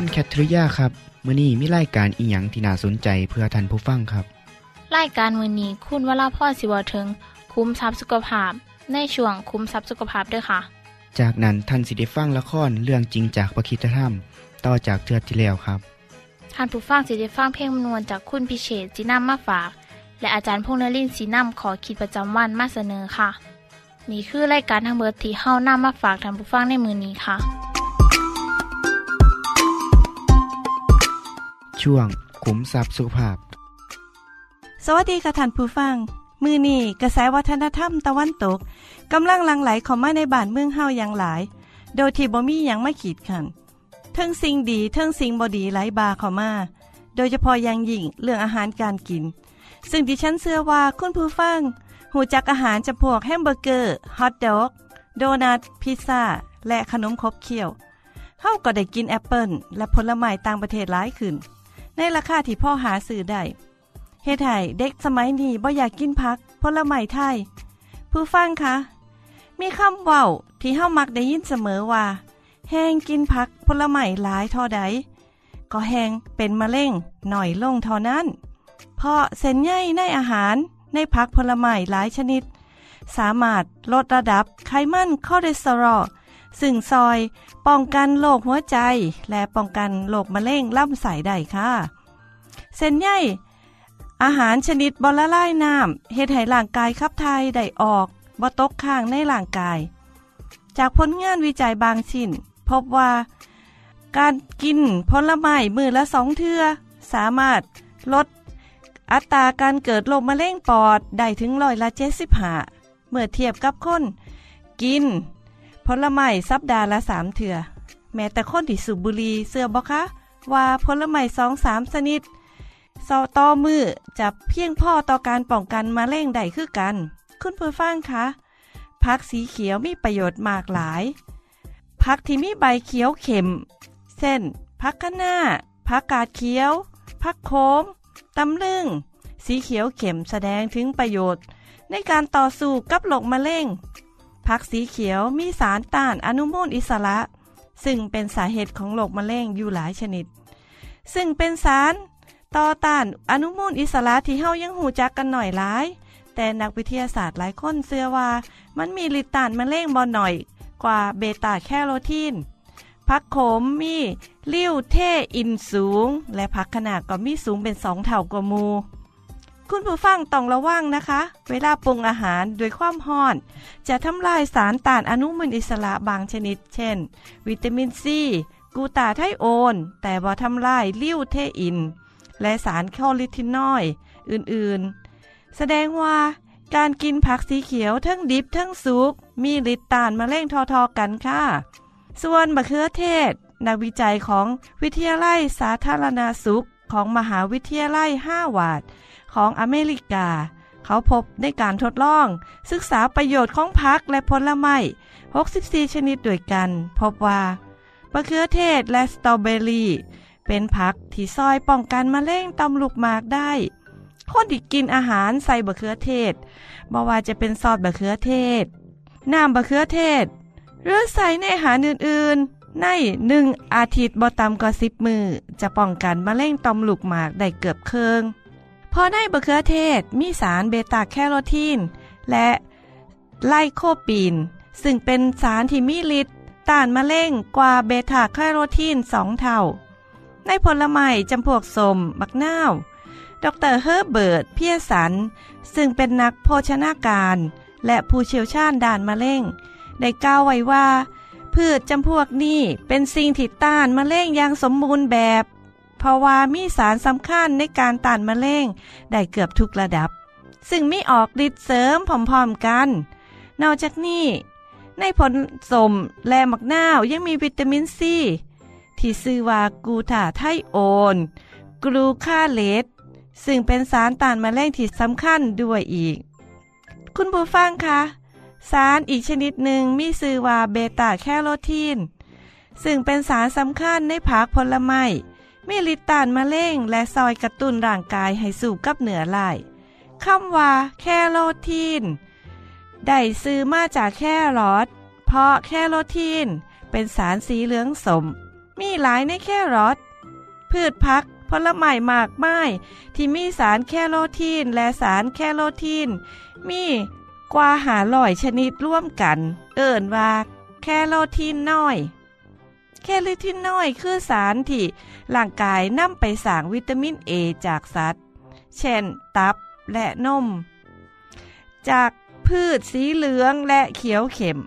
คุณแคทริยาครับมื้อนี้มีรายการอิหยังที่น่าสนใจเพื่อท่านผู้ฟังครับรายการมือนี้คุณวราพ่อสิวถึงคุ้มทรัพย์สุขภาพ ในช่วงคุ้มทรัพย์สุขภาพด้วยค่ะ จากนั้นท่านสิได้ฟังละครเรื่องจริงจากประคีตธรรม ต่อจากเทือกที่แล้วครับท่านผู้ฟังสิได้ฟังเพลงมนวนจากคุณพิเชษจีนัมมาฝาก และอาจารย์พงษ์นรินทร์สีนัมขอขีดประจำวันมาเสนอค่ะ นี่คือรายการทางเบอร์ที่เฮานํมาฝากท่านผู้ฟังในมือนี้ค่ะ ช่วงขุมทรัพย์สุขภาพ สวัสดีค่ะท่านผู้ฟัง มือนี่กระแสวัฒนธรรมตะวันตกกำลังลังไหลเข้ามาในบ้านเมืองเฮาอย่างหลาย โดยที่บ่มีหยังมาขีดขันเทิงสิ่งดีเทิงสิ่งบ่ดีไหลบาเข้ามา โดยเฉพาะอย่างยิ่งเรื่องอาหารการกิน ซึ่งดิฉันเชื่อว่าคุณผู้ฟัง หูจักอาหารจำพวกแฮมเบอร์เกอร์ฮอทดอกโดนัทพิซซ่าและขนมขบเคี้ยวเฮาก็ได้กินแอปเปิลและผลไม้ต่างประเทศหลายขึ้น ในราคาที่พอหาซื้อได้เฮ็ดให้เด็กสมัยนี้บ่อยากกินผักผลไม้ไทย ผู้ฟังคะมีคำเว้าที่เฮามักได้ยินเสมอว่า แห้งกินผักผลไม้หลายท่าใดก็แห้งเป็นมะเร็งหน่อยลงเท่านั้น เพราะเส้นใยในอาหารในผักผลไม้หลายชนิด สามารถลดระดับไขมันคอเลสเตอรอล ซึ่งซอยป้องกันโรคหัวใจ และป้องกันโรคมะเร็งลำไส้ได้ค่ะเส้นใยอาหารชนิดบอละลายน้ำเฮ็ดให้ร่างกายขับถ่ายได้ออกบ่ตกค้างในร่างกาย จากผลงานวิจัยบางชิ้น พบว่า การกินผลไม้มือละสองเทือสามารถลดอัตราการเกิดโรคมะเร็งปอดได้ถึงร้อยละเจ็ดสิบห้าเมื่อเทียบกับคน กิน ผลไม้สัปดาห์ละสามเถื่อแม้แต่คนที่สูบบุหรี่เสื้อบอคะว่าผลไม้สองสามชนิดซอต่อมือจะเพียงพ่อต่อการป้องกันมะเร็งได้คือกัน คุณผู้ฟังคะผักสีเขียวมีประโยชน์มากหลายผักที่มีใบเขียวเข็ม เช่นผักคะน้าผักกาดเขียวผักโขมตำลึง สีเขียวเข็มแสดงถึงประโยชน์ ในการต่อสู้กับโรคมะเร็ง ผักสีเขียวมีสารต้านอนุมูลอิสระ ซึ่งเป็นสาเหตุของโรคมะเร็งอยู่หลายชนิด ซึ่งเป็นสารต่อต้านอนุมูลอิสระที่เฮายังหูจักกันหน่อยหลาย แต่นักวิทยาศาสตร์หลายคนเชื่อว่า มันมีฤทธิ์ต้านมะเร็งบ่หน่อย กว่าเบต้าแคโรทีนผักโขมมีลิ้วเทอินสูง และผักขนาดก็มีสูงเป็นสองเท่ากว่ามู คุณผู้ฟังต้องระวังนะคะ เวลาปรุงอาหารด้วยความห้อน จะทำลายสารต้านอนุมูลอิสระบางชนิด เช่น วิตามินซี กูตาไทโอน แต่บ่ทำลายลิ้วเทอิน และสารคอลิทินอยด์อื่นๆ แสดงว่าการกินผักสีเขียวทั้งดิบทั้งสุกมีฤทธิ์ต้านมะเร็งทอๆกันค่ะ ส่วนมะเขือเทศ นักวิจัยของวิทยาลัยสาธารณาสุขของมหาวิทยาลัยห้าวาด ของอเมริกา เขาพบในการทดลอง ศึกษาประโยชน์ของผักและผลไม้ 64 ชนิดด้วยกัน พบว่ามะเขือเทศและสตรอเบอรี่เป็นผักที่ซอยป้องกันมะเร็งต่อมลูกหมากได้ คนที่กินอาหารใส่บะเขือเทศบ่ว่าจะเป็นซอสบะเขือเทศ น้ำบะเขือเทศ หรือใส่ในอาหารอื่นๆ ในหนึ่งอาทิตย์บ่ต่ำกว่าสิบมือจะป้องกันมะเร็งต่อมลูกหมากได้เกือบเคือง พอในบักเขือเทศมีสารเบต้าแคโรทีน และไลโคปีน ซึ่งเป็นสารที่มีฤทธิ์ต้านมะเร็งกว่าเบต้าแคโรทีนสองเท่า ในผลไม้จำพวกส้มบักนาวดร.เฮอร์เบิร์ตเพียสัน ซึ่งเป็นนักโภชนาการ และผู้เชี่ยวชาญด้านมะเร็งได้กล่าวไว้ว่า พืชจำพวกนี้เป็นสิ่งที่ต้านมะเร็งอย่างสมบูรณ์แบบ เพราะว่ามีสารสำคัญในการต้านมะเร็งได้เกือบทุกระดับ ซึ่งมีออกฤทธิ์เสริมพร้อมๆกัน นอกจากนี้ ในผลส้มและบักนาวยังมีวิตามินซี ที่ชื่อว่ากูทาไทโอนกลูคาเลตซึ่งเป็นสารต้านมะเร็งที่สำคัญด้วยอีก คุณผู้ฟังคะสารอีกชนิดหนึ่งมีชื่อว่าเบต้าแคโรทีน ซึ่งเป็นสารสำคัญในผักผลไม้ มีฤทธิ์ต้านมะเร็งและซอยกระตุ้นร่างกายให้สู่กับเหนือไหลคำว่า แคโรทีน ได้ซื้อมาจากแครอทเพราะแคโรทีน เป็นสารสีเหลืองสม มีหลายในแครอทพืชพักผลไม้มากมายที่มีสารแคโรทีนและสารแคโรทีน มีกว่าหาลอยชนิดร่วมกัน เอิ่นว่า แคโรทีนน้อย แคโรทีนน้อยคือสารที่ร่างกายนำไปสร้างวิตามินเอจากสัตว์ เช่น ตับและนม จากพืชสีเหลืองและเขียวเข็ม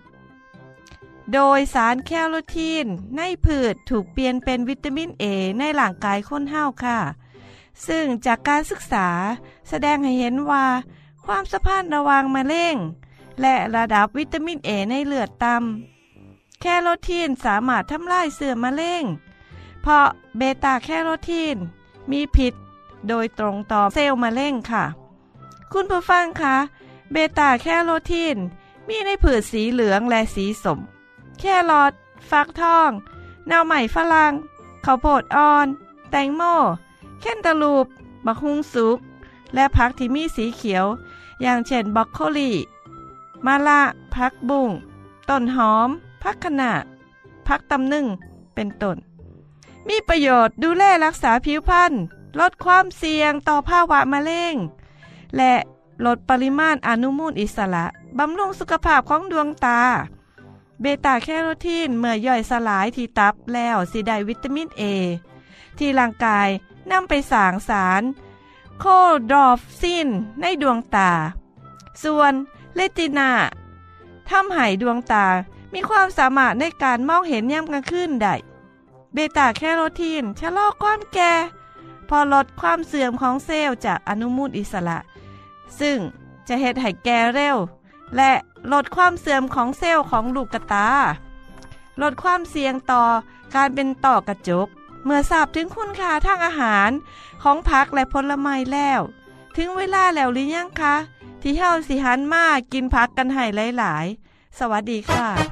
โดยสารแคโรทีนในพืชถูกเปลี่ยนเป็นวิตามินเอในร่างกายคนเฮาค่ะ ซึ่งจากการศึกษาแสดงให้เห็นว่า ความสัมพันธ์ระหว่างมะเร็งและระดับวิตามินเอในเลือดต่ำ แคโรทีนสามารถทำลายเสื่อมมะเร็งเพราะเบต้าแคโรทีนมีพิษโดยตรงต่อเซลล์มะเร็งค่ะ คุณผู้ฟังคะเบต้าแคโรทีนมีในพืชสีเหลืองและสีส้ม แครอทฟักทองหน่อไม้ฝรั่งข้าวโพดอ่อน แตงโมแคนตาลูปบักฮุงสุก และผักที่มีสีเขียว อย่างเช่นบรอกโคลีมะละผักบุ้งต้นหอม ผักขนาผักตำลึงเป็นต้น มีประโยชน์ดูแลรักษาผิวพรรณลดความเสี่ยงต่อภาวะมะเร็ง และลดปริมาณอนุมูลอิสระ บำรุงสุขภาพของดวงตา เบต้าแคโรทีนเมื่อย่อยสลายที่ตับแล้วสิได้วิตามินเอที่ร่างกายนำไปสร้างสาร โรดอปซินในดวงตา ส่วนเรตินาทำให้ดวงตา มีความสามารถในการมองเห็นยามกลางคืนได้ เบต้าแคโรทีนชะลอความแก่ พอลดความเสื่อมของเซลล์จากอนุมูลอิสระ ซึ่งจะเฮ็ดให้แก่เร็ว และลดความเสื่อมของเซลล์ของลูกกตา ลดความเสี่ยงต่อการเป็นต่อกระจก เมื่อทราบถึงคุณค่าทางอาหารของผักและผลไม้แล้ว ถึงเวลาแล้วหรือยังคะ ที่เฮาสิหันมากินผักกันให้หลาย ๆ สวัสดีค่ะ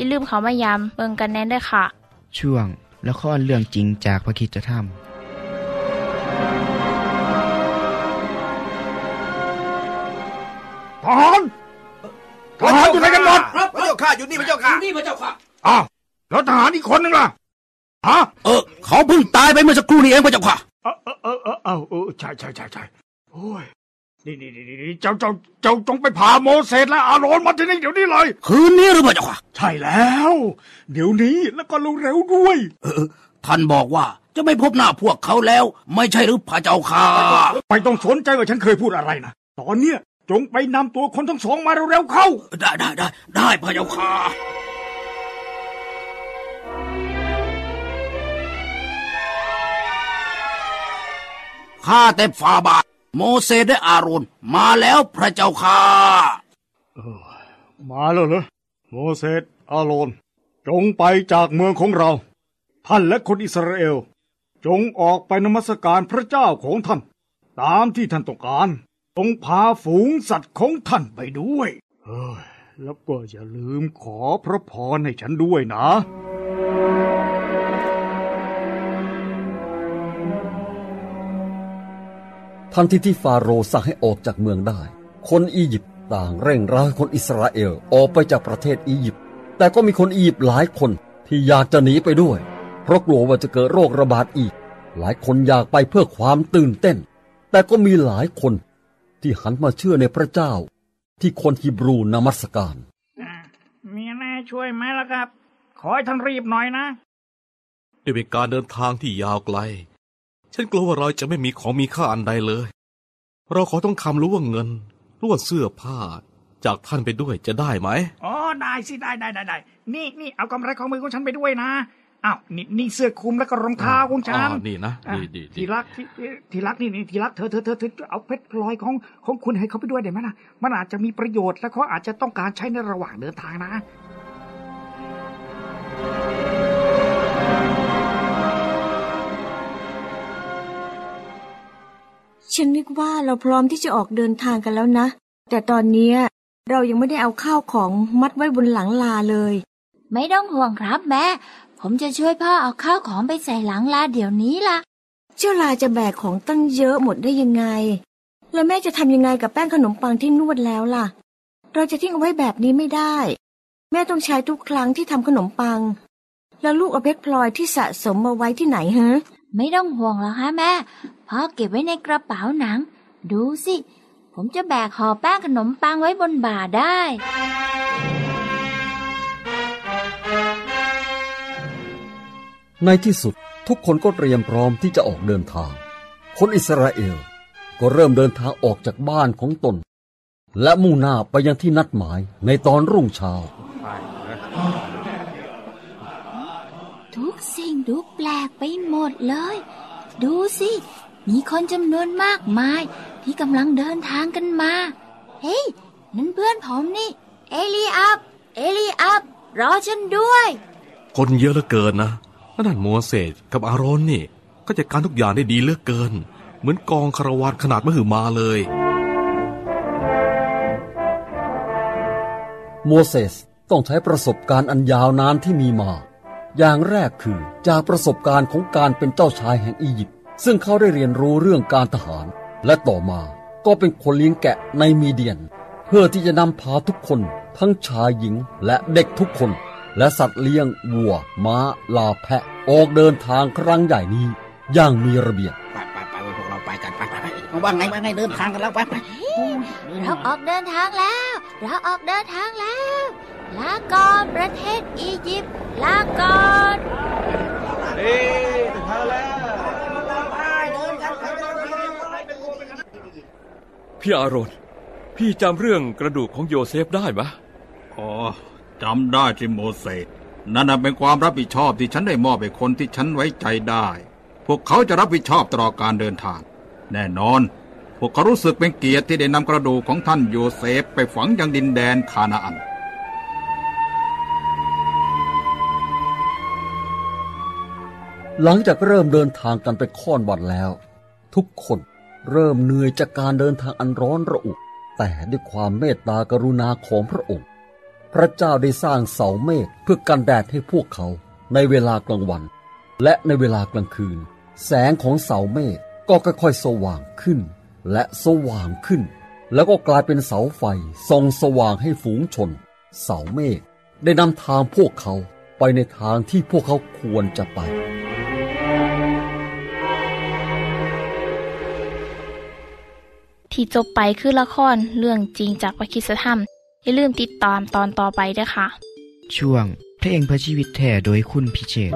อย่าลืมเขามายามเบิงกันแน่นด้วยค่ะ ช่วงละครเรื่องจริงจากพระคิดจะทำทหารทหารอยู่ไหนกันหมดพระเจ้าข้าอยู่นี่พระเจ้าข้านี่พระเจ้าค่ะอ้าวแล้วทหารอีกคนนึงล่ะฮะเออ เขาเพิ่งตายไปเมื่อสักครู่นี้เองพระเจ้าค่ะ เออเออเออเออเออเออใช่ใช่ใช่ใช่โอ้ย นี่นี่นี่นี่เจ้าเจ้าเจ้าจงไปพาโมเสสและอาโรนมาที่นี่เดี๋ยวนี้เลย คืนนี้หรือพระเจ้าค่ะ ใช่แล้ว เดี๋ยวนี้แล้วก็เร็วๆด้วย เออ ท่านบอกว่าจะไม่พบหน้าพวกเขาแล้ว ไม่ใช่หรือพระเจ้าค่ะไม่ต้องสนใจว่าฉันเคยพูดอะไรนะ ตอนเนี้ยจงไปนำตัวคนทั้งสองมาเร็วๆเข้า ได้ได้ได้ได้พระเจ้าค่ะทข้าแต่ฟาบาท โมเสสและอาโรนมาแล้วพระเจ้าค่ะมาแล้วเหรอโมเสสอาโรนจงไปจากเมืองของเรา ท่านและคนอิสราเอล จงออกไปนมัสการพระเจ้าของท่าน ตามที่ท่านต้องการ จงพาฝูงสัตว์ของท่านไปด้วยเฮ้ยแล้วก็อย่าลืมขอพระพรให้ฉันด้วยนะ ทันทีที่ฟาโรห์สั่งให้ออกจากเมืองได้ คนอียิปต์ต่างเร่งร้ายคนอิสราเอลออกไปจากประเทศอียิปต์แต่ก็มีคนอียิปต์หลายคนที่อยากจะหนีไปด้วย เพราะกลัวว่าจะเกิดโรคระบาดอีก หลายคนอยากไปเพื่อความตื่นเต้น แต่ก็มีหลายคนที่หันมาเชื่อในพระเจ้า ที่คนฮีบรูนมัสการมีแน่ช่วยไหมล่ะครับ ขอให้ท่านรีบหน่อยนะด้วยเป็นการเดินทางที่ยาวไกล ฉันกลัวว่าเราจะไม่มีของมีค่าอันใดเลย เราขอต้องคำรู้ว่าเงินหรือว่าเสื้อผ้า จากท่านไปด้วยจะได้ไหมอ๋อได้สิได้ได้ได้ได้นี่นี่เอากำไรของมือของฉันไปด้วยนะอ้าวนี่นี่เสื้อคลุมแล้วก็รองเท้าของฉันอ่านี่นะอ่ดีดีดีทีรักที่ทีรักนี่นี่ทีรักเธอเธอเธอเธอเอาเพชรพลอยของของคุณให้เขาไปด้วยได้ไหมนะมันอาจจะมีประโยชน์และเขาอาจจะต้องการใช้ในระหว่างเดินทางนะ ฉันนึกว่าเราพร้อมที่จะออกเดินทางกันแล้วนะ แต่ตอนเนี้ยเรายังไม่ได้เอาข้าวของมัดไว้บนหลังลาเลย ไม่ต้องห่วงครับแม่ ผมจะช่วยพ่อเอาข้าวของไปใส่หลังลาเดี๋ยวนี้ล่ะ เจ้าลาจะแบกของตั้งเยอะหมดได้ยังไง แล้วแม่จะทำยังไงกับแป้งขนมปังที่นวดแล้วล่ะ เราจะทิ้งเอาไว้แบบนี้ไม่ได้ แม่ต้องใช้ทุกครั้งที่ทำขนมปัง แล้วลูกเอาเพชรพลอยที่สะสมมาไว้ที่ไหนฮะไม่ต้องห่วงหรอกฮะแม่ พ่อเก็บไว้ในกระเป๋าหนัง ดูสิ ผมจะแบกห่อแป้งขนมปังไว้บนบ่าได้ ในที่สุดทุกคนก็เตรียมพร้อมที่จะออกเดินทาง คนอิสราเอลก็เริ่มเดินทางออกจากบ้านของตน และมุ่งหน้าไปยังที่นัดหมายในตอนรุ่งเช้า ทุกสิ่งดูแปลกไปหมดเลย ดูสิ มีคนจำนวนมากมาย ที่กำลังเดินทางกันมา เฮ้ยนั่นเพื่อนผมนี่ เอลีอับ เอลีอับ รอฉันด้วย คนเยอะเหลือเกินนะแล้วนั่นโมเสสกับอาโรนนี่ ก็จัดการทุกอย่างได้ดีเหลือเกิน เหมือนกองคาราวานขนาดมหึมาเลย โมเสสต้องใช้ประสบการณ์อันยาวนานที่มีมา อย่างแรกคือจากประสบการณ์ของการเป็นเจ้าชายแห่งอียิปต์ ซึ่งเขาได้เรียนรู้เรื่องการทหาร และต่อมาก็เป็นคนเลี้ยงแกะในมีเดียน เพื่อที่จะนำพาทุกคน ทั้งชายหญิงและเด็กทุกคน และสัตว์เลี้ยงวัว ม้า ลาแพะ ออกเดินทางครั้งใหญ่นี้ อย่างมีระเบียบไปไปไปพวกเราไปกันไปไปไปว่าไงว่าไงเดินทางกันแล้วไปไปเราออกเดินทางแล้ว เราออกเดินทางแล้วลาก่อนประเทศอียิปต์ลาก่อน พี่อารอนพี่จำเรื่องกระดูกของโยเซฟได้ไหมอ๋อจำได้ที่โมเสสนั่นนะเป็นความรับผิดชอบที่ฉันได้มอบให้คนที่ฉันไว้ใจได้ พวกเขาจะรับผิดชอบตลอดการเดินทาง แน่นอน พวกเขารู้สึกเป็นเกียรติที่ได้นำกระดูกของท่านโยเซฟไปฝังยังดินแดนคานาอันหลังจากเริ่มเดินทางกันไปค่อนวันแล้ว ทุกคน เริ่มเหนื่อยจากการเดินทางอันร้อนระอุ แต่ด้วยความเมตตากรุณาของพระองค์ พระเจ้าได้สร้างเสาเมฆเพื่อกันแดดให้พวกเขาในเวลากลางวัน และในเวลากลางคืน แสงของเสาเมฆก็ค่อยๆสว่างขึ้น และสว่างขึ้น แล้วก็กลายเป็นเสาไฟส่องสว่างให้ฝูงชน เสาเมฆได้นำทางพวกเขาไปในทางที่พวกเขาควรจะไป ที่จบไปคือละครเรื่องจริงจากวิคิสธรรม อย่าลืมติดตามตอนต่อไปด้วยค่ะ ช่วงเพลงเพื่อชีวิตแท่โดยคุณพิเชษ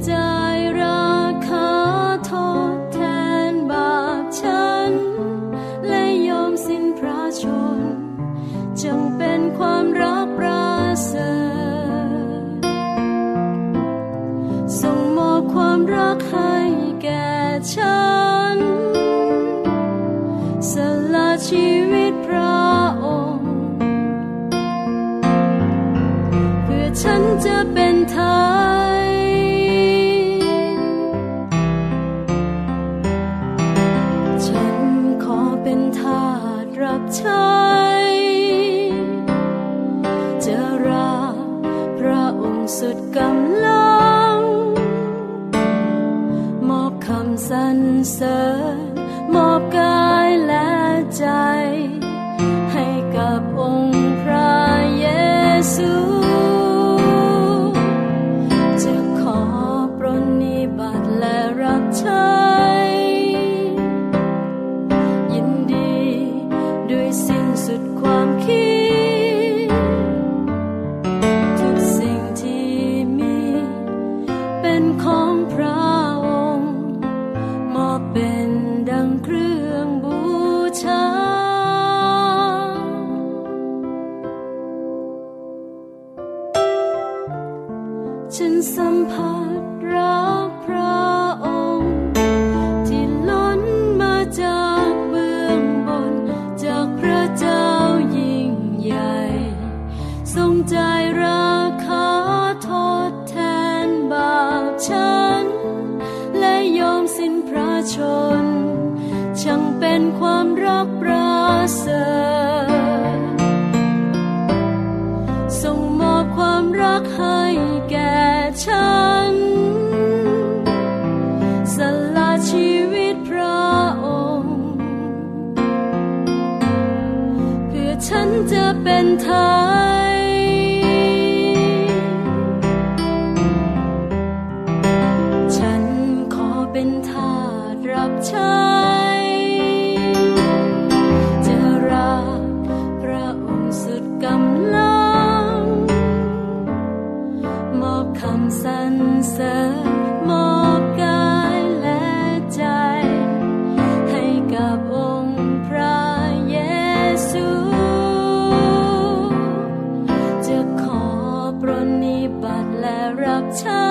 走 ชน ช่างเป็นความรักประเสริฐทรงมอบความรักให้แก่ฉัน สละชีวิตพระองค์ เพื่อฉันจะเป็นไทย แล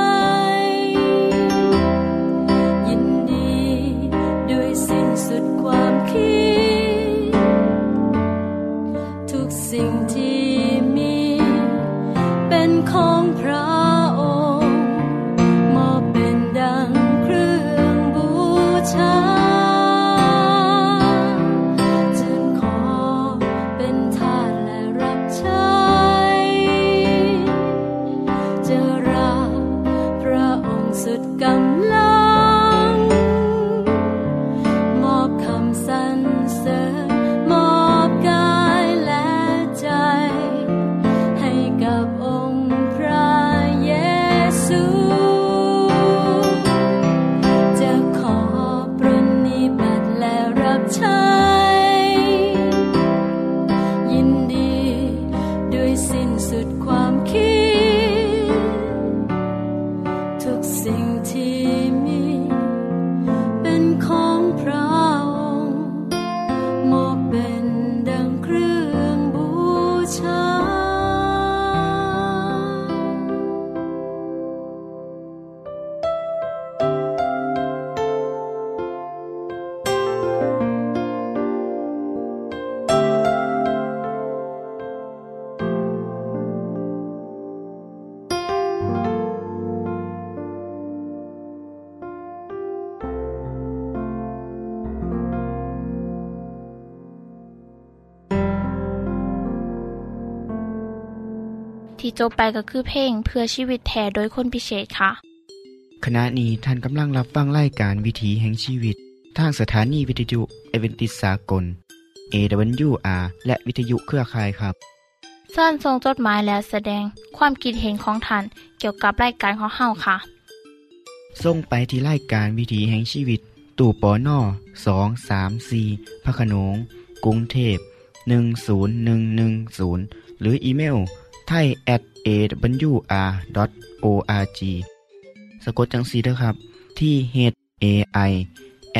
รั ที่จบไปก็คือเพลงเพื่อชีวิตแทนโดยคนพิเศษค่ะ ขณะนี้ท่านกำลังรับฟังรายการวิถีแห่งชีวิต ทางสถานีวิทยุเอเวนติสากล AWR และวิทยุเครือข่ายครับส่วนส่งจดหมายและแสดงความคิดเห็นของท่านเกี่ยวกับรายการของเฮาค่ะ ส่งไปที่รายการวิถีแห่งชีวิต ตู่ปอน่อสองสามสีพระโขนงกรุงเทพ10110 หรืออีเมล ไทย at awr.org สะกดจังสีนะครับ ที่ h a i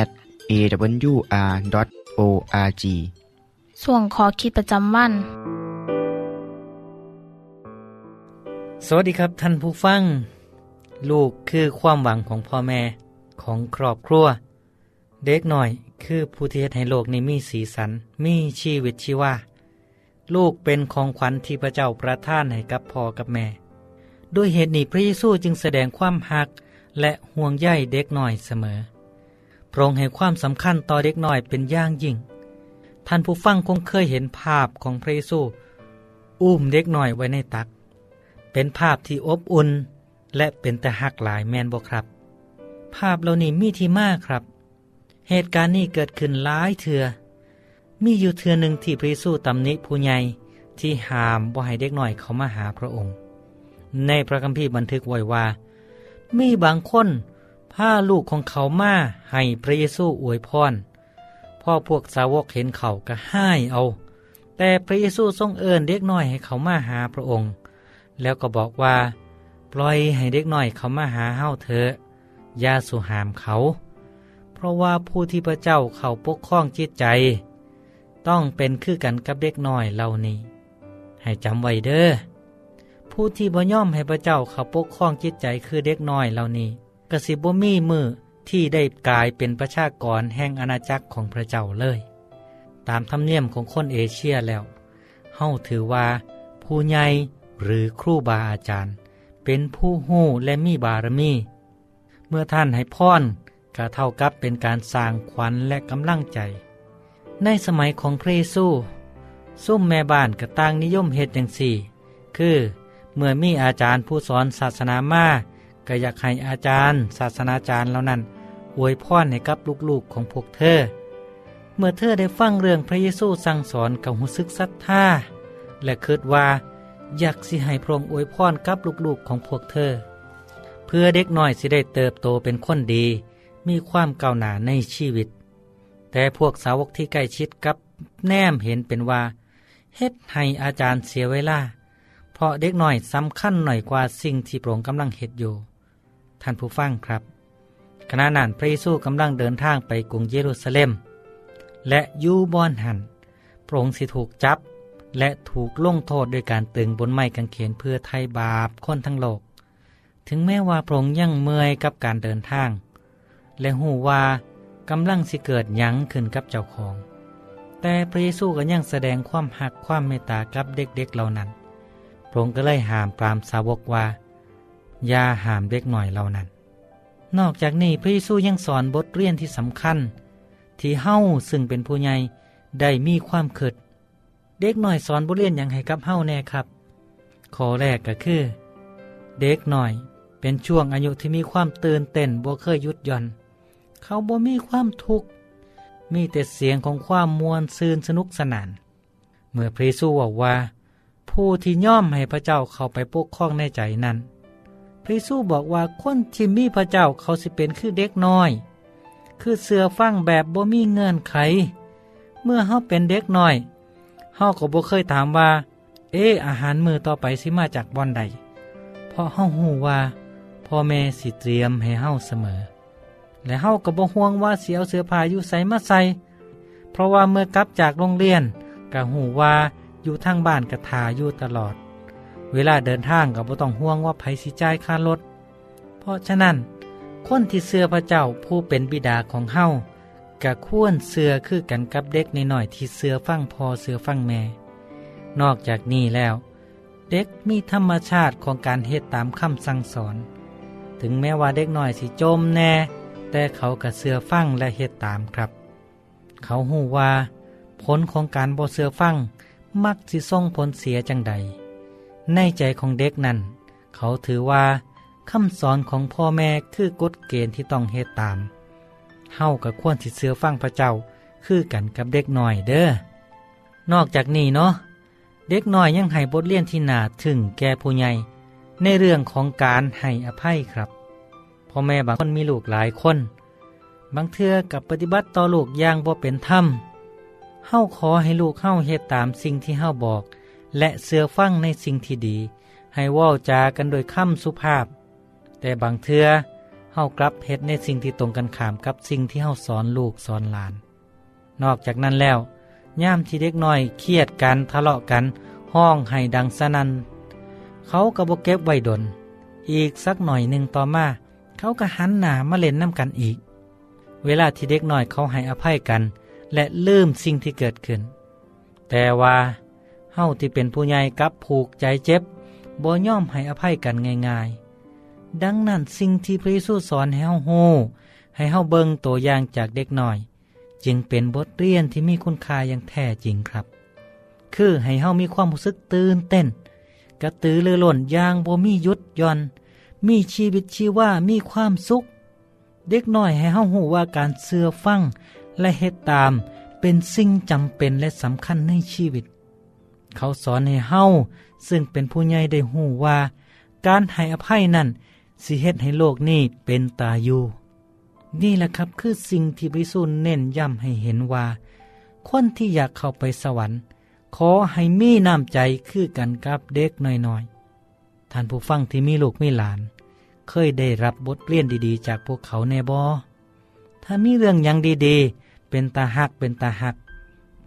at awr.org ส่วนขอคิดประจำวัน สวัสดีครับท่านผู้ฟัง ลูกคือความหวังของพ่อแม่ของครอบครัว เด็กหน่อยคือผู้ที่เฮ็ดให้โลกนี้มีสีสัน มีชีวิตชีวา ลูกเป็นของขวัญที่พระเจ้าประทานให้กับพ่อกับแม่ ด้วยเหตุนี้พระเยซูจึงแสดงความหักและห่วงใยเด็กน้อยเสมอ พระองค์ให้ความสำคัญต่อเด็กน้อยเป็นอย่างยิ่ง ท่านผู้ฟังคงเคยเห็นภาพของพระเยซูอุ้มเด็กหน่อยไว้ในตัก เป็นภาพที่อบอุ่น และเป็นแต่หักหลายแมนบกครับ ภาพเหล่านี้มีที่มากครับ เหตุการณ์นี้เกิดขึ้นหลายเถือ มีอยู่เถือหนึ่งที่พระเยซูตำหนิผู้ใหญ่ที่ห้ามบ่ให้เด็กหน่อยเขามาหาพระองค์ ในพระคัมภีร์บันทึกไว้ว่า มีบางคนพาลูกของเขามาให้พระเยซูอวยพรพ่อพวกสาวกเห็นเขาก็ห้ายเอา แต่พระเยซูทรงเอิญเด็กน้อยให้เขามาหาพระองค์ แล้วก็บอกว่า ปล่อยให้เด็กน้อยเขามาหาเฮาเถอะอย่าสุหามเขา เพราะว่าผู้ที่พระเจ้าเขาปกครองจิตใจ ต้องเป็นคือกันกับเด็กน้อยเหล่านี้ ให้จำไว้เด้อผู้ที่บ่ย่อมให้พระเจ้าเขาปกครองจิตใจคือเด็กน้อยเหล่านี้กสิบ่มีมือที่ได้กลายเป็นประชากรแห่งอาณาจักรของพระเจ้าเลย ตามธรรมเนียมของคนเอเชียแล้วเฮาถือว่า ผู้ใหญ่หรือครูบาอาจารย์ เป็นผู้หู้และมีบารมี เมื่อท่านให้พรก็เท่ากับเป็นการสร้างขวัญและกำลังใจ ในสมัยของพระเยซูซุ่มแม่บ้านก็ต่างนิยมเฮ็ดอย่างสี่ คือ เมื่อมีอาจารย์ผู้สอนศาสนามาก็อยากให้อาจารย์ศาสนาจารย์เหล่านั้นอวยพรให้กับลูกๆของพวกเธอ เมื่อเธอได้ฟังเรื่องพระเยซูสั่งสอนกับหูซึกศรัทธาและคิดว่า อยากสิให้พระองค์อวยพรกับลูกๆของพวกเธอ เพื่อเด็กน้อยสิได้เติบโตเป็นคนดี มีความก้าวหน้าในชีวิต แต่พวกสาวกที่ใกล้ชิดกับแนมเห็นเป็นว่าเฮ็ดให้อาจารย์เสียเวลา เพราะเด็กหน้อยสำคัญหน่อยกว่าสิ่งที่พระองค์กำลังเฮ็ดอยู่ ท่านผู้ฟังครับ ขณะนั้นพระเยซูกำลังเดินทางไปกรุงเยรูซาเล็ม และยูบอนหันพระองค์สิถูกจับ และถูกลงโทษด้วยการตึงบนไม้กางเขนเพื่อไถ่บาปคนทั้งโลก ถึงแม้ว่าพระองค์ยังเมื่อยกับการเดินทาง และหูว่า กำลังสิเกิดยั้งขึ้นกับเจ้าของ แต่พระเยซูก็ยังแสดงความหักความเมตตากับเด็กๆเหล่านั้นพระองค์ก็เลยห้ามปรามสาวกว่า อย่าห้ามเด็กหน่อยเหล่านั้น นอกจากนี้พระเยซูยังสอนบทเรียนที่สำคัญ ที่เฮ้าซึ่งเป็นผู้ใหญ่ได้มีความเขิดเด็กหน่อยสอนบทเรียนอย่างให้กับเฮ้าแน่ครับข้อแรกก็คือ เด็กหน่อยเป็นช่วงอายุที่มีความตื่นเต้นบ่เคยยุดย่อน เขาบ่มีความทุกข์มีแต่เสียงของความมวลซืนสนุกสนาน เมื่อพระเยซูบอกว่า ผู้ที่ย่อมให้พระเจ้าเข้าไปปกครองในใจนั้นระเยซูบอกว่าคนที่มีพระเจ้าเขาสิเป็นคือเด็กน้อย คือเสือฟังแบบบ่มีเงินไข เมื่อเฮาเป็นเด็กน้อยเฮาก็บ่เคยถามว่า เอออาหารมือต่อไปสิมาจากบ่อนใด เพราะเฮาหูว่าพ่อแม่สิเตรียมให้เฮาเสมอ และเฮาก็บบ่ห่วงว่าเสิเอาเสื้อผ้าอยู่ใส่มาใส่เพราะว่าเมื่อกลับจากโรงเรียนก็หูว่าอยู่ทางบ้านกระทาอยู่ตลอด เวลาเดินทางก็บบ่ต้องห่วงว่าไผสิจ่ายค่ารถ เพราะฉะนั้น คนที่เสือพระเจ้าผู้เป็นบิดาของเฮากะควรเสือคือกันกับเด็กในหน่อยที่เสือฟั่งพอเสือฟั่งแม่ นอกจากนี้แล้ว เด็กมีธรรมชาติของการเฮ็ดตามคำสั่งสอน ถึงแม้ว่าเด็กหน่อยสิจมแน่ แต่เขากะเสือฟังและเฮ็ดตามครับ เขาหูว่า ผลของการบ่เสือฟังมักสิส่งผลเสียจังใด ในใจของเด็กนั้น เขาถือว่าคำสอนของพ่อแม่คือกฎเกณฑ์ที่ต้องเฮ็ดตาม เฮากับควรสิเสือฟังพระเจ้าคือกันกับเด็กหน่อยเด้อ นอกจากนี้เนาะ เด็กหน้อยยังให้บทเรียนที่หนาถึงแก่ผู้ใหญ่ในเรื่องของการให้อภัยครับ พ่อแม่บางคนมีลูกหลายคน บางเทื่อกับปฏิบัติต่อลูกอย่างบ่เป็นธรรมเฮาขอให้ลูกเฮาเฮ็ดตามสิ่งที่เฮาบอก และเสือฟังในสิ่งที่ดี ให้ว่าวจากันโดยคำสุภาพ แต่บางเทือเฮากลับเฮ็ดในสิ่งที่ตรงกันข้ามกับสิ่งที่เฮาสอนลูกสอนหลาน นอกจากนั้นแล้วย่ามที่เด็กน้อยเครียดกันทะเลาะกันห้องให้ดังสนันเขาก็บกเก็บไว้ดน อีกสักหน่อยหนึ่งต่อมา เขาก็หันหน้ามาเล่นน้ำกันอีก เวลาที่เด็กหน้อยเขาให้อภัยกัน และลืมสิ่งที่เกิดขึ้น แต่ว่าเฮาที่เป็นผู้ใหญ่กับผูกใจเจ็บบ่ย่อมให้อภัยกันง่ายๆ ดังนั้นสิ่งที่พระเยซูสอนให้เฮาโฮให้เฮาเบิ่งตัวอย่างจากเด็กหน่อย จึงเป็นบทเรียนที่มีคุณค่าอย่างแท้จริงครับ คือให้เฮามีความรู้สึกตื่นเต้น กระตือรือร้นอย่างบ่มีหยุดย่อน มีชีวิตชีว่ามีความสุข เด็กน้อยให้เฮาหูว่าการเสื่อฟังและเฮ็ดตามเป็นสิ่งจำเป็นและสำคัญในชีวิต เขาสอนให้เฮาซึ่งเป็นผู้ใหญ่ได้หูว่า การให้อภัยนั่นสิเฮ็ดให้โลกนี้เป็นตาอยู่ นี่แหละครับคือสิ่งที่พระสูนเน้นย้ำให้เห็นว่า คนที่อยากเข้าไปสวรรค์ ขอให้มีน้ำใจคือกันกับเด็กน้อยๆ ท่านผู้ฟังที่มีลูกมีหลาน เคยได้รับบทเรียนดีๆ จากพวกเขาแน่บอถ้ามีเรื่องยังดีๆ เป็นตาหักเป็นตาหัก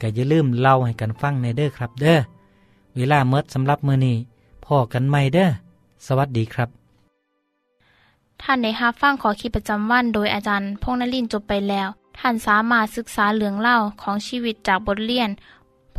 ก็อย่าลืมเล่าให้กันฟังในเด้อครับเด้อ เวลาเมดสำหรับมือนี้พ่อกันไม่เด้อ สวัสดีครับ ท่านในฮับฟังขอขีประจำวันโดยอาจารย์พงนลินจบไปแล้ว ท่านสามารถศึกษาเหลืองเล่าของชีวิตจากบทเรียน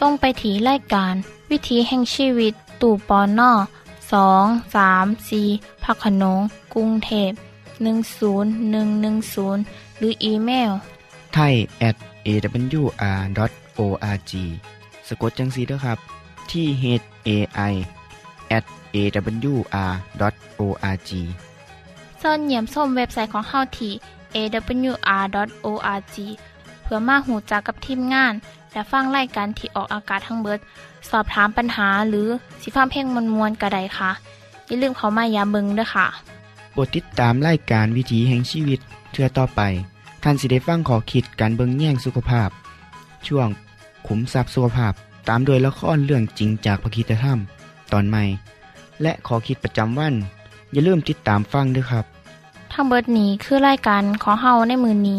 ส่งไปถีรายการ วิถีแห่งชีวิต ตู่ปอนนอสองสามสีพักขนงกรุงเทพ10110 หรืออีเมลไทย at awr.org สะกดจังสีด้วยครับ ที่ h a i at awr.org ส่วนเหยี่ยมส้มเว็บไซต์ของเฮาที่ awr.org เพื่อมาหูจักกับทีมงาน และฟังไล่กันที่ออกอากาศทั้งเบิด สอบถามปัญหาหรือสิฟ้าเพ่งมวลมวลกระไดค่ะ อย่าลืมเขามายามเบิงด้วยค่ะโปรดติดตามรายการวิถีแห่งชีวิตเทือต่อไปท่านสิได้ฟังขอคิดการเบิงแย่งสุขภาพ ช่วง ขุมทรัพย์สุขภาพตามโดยละครเรื่องจริงจากพระคีตธรรม ตอนใหม่ และขอคิดประจำวัน อย่าลืมติดตามฟังด้วยครับ ทั้งเบิดนี้คือรายการของเฮาในมือนนี้